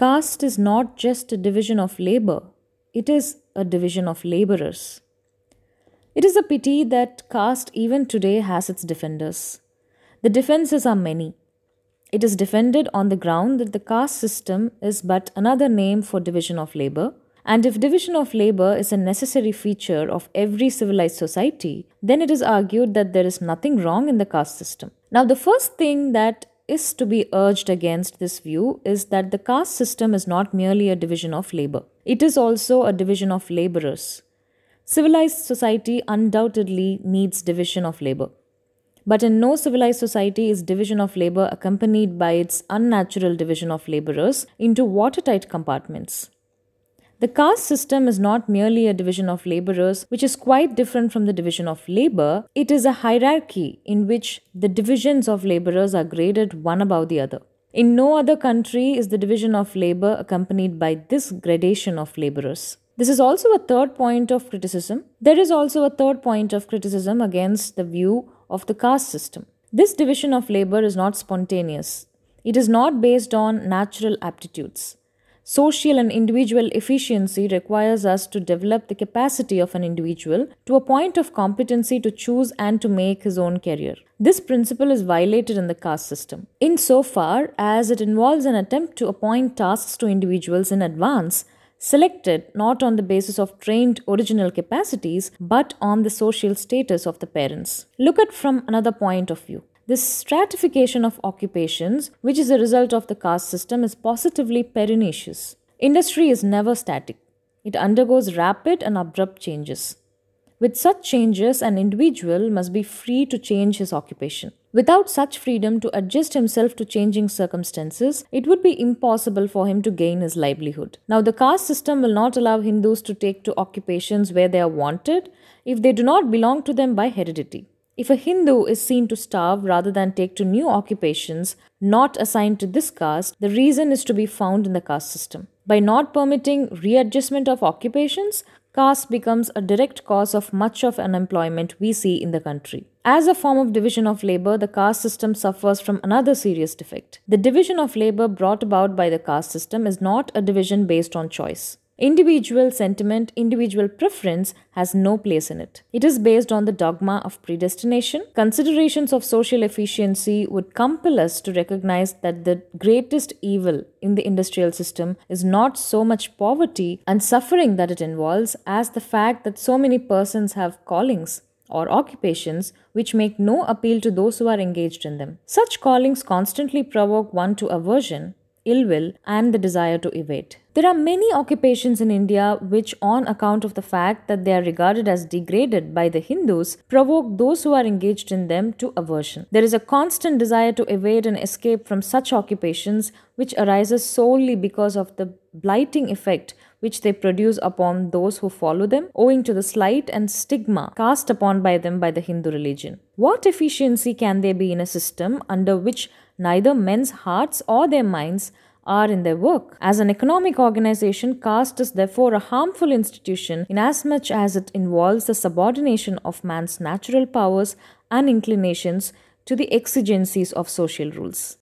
Caste is not just a division of labor, it is a division of laborers. It is a pity that caste even today has its defenders. The defenses are many. It is defended on the ground that the caste system is but another name for division of labor, and if division of labor is a necessary feature of every civilized society, then it is argued that there is nothing wrong in the caste system. Now, the first thing that is to be urged against this view is that the caste system is not merely a division of labor, it is also a division of laborers. Civilized society undoubtedly needs division of labor. But in no civilized society is division of labor accompanied by its unnatural division of laborers into watertight compartments. The caste system is not merely a division of laborers, which is quite different from the division of labor. It is a hierarchy in which the divisions of laborers are graded one above the other. In no other country is the division of labor accompanied by this gradation of laborers. This is also a third point of criticism. There is also a third point of criticism against the view of the caste system. This division of labor is not spontaneous, it is not based on natural aptitudes. Social and individual efficiency requires us to develop the capacity of an individual to a point of competency to choose and to make his own career. This principle is violated in the caste system. Insofar as it involves an attempt to appoint tasks to individuals in advance selected not on the basis of trained original capacities but on the social status of the parents. Look at from another point of view. This stratification of occupations, which is a result of the caste system, is positively pernicious. Industry is never static, it undergoes rapid and abrupt changes. With such changes, an individual must be free to change his occupation. Without such freedom to adjust himself to changing circumstances, it would be impossible for him to gain his livelihood. Now, the caste system will not allow Hindus to take to occupations where they are wanted if they do not belong to them by heredity. If a Hindu is seen to starve rather than take to new occupations not assigned to this caste, the reason is to be found in the caste system. By not permitting readjustment of occupations, caste becomes a direct cause of much of unemployment we see in the country. As a form of division of labor, the caste system suffers from another serious defect. The division of labor brought about by the caste system is not a division based on choice. Individual sentiment, individual preference has no place in it. It is based on the dogma of predestination. Considerations of social efficiency would compel us to recognize that the greatest evil in the industrial system is not so much poverty and suffering that it involves as the fact that so many persons have callings or occupations which make no appeal to those who are engaged in them. Such callings constantly provoke one to aversion, ill will, and the desire to evade. There are many occupations in India which, on account of the fact that they are regarded as degraded by the Hindus, provoke those who are engaged in them to aversion. There is a constant desire to evade and escape from such occupations which arises solely because of the blighting effect which they produce upon those who follow them, owing to the slight and stigma cast upon by them by the Hindu religion. What efficiency can there be in a system under which neither men's hearts or their minds are in their work. As an economic organization, caste is therefore a harmful institution inasmuch as it involves the subordination of man's natural powers and inclinations to the exigencies of social rules.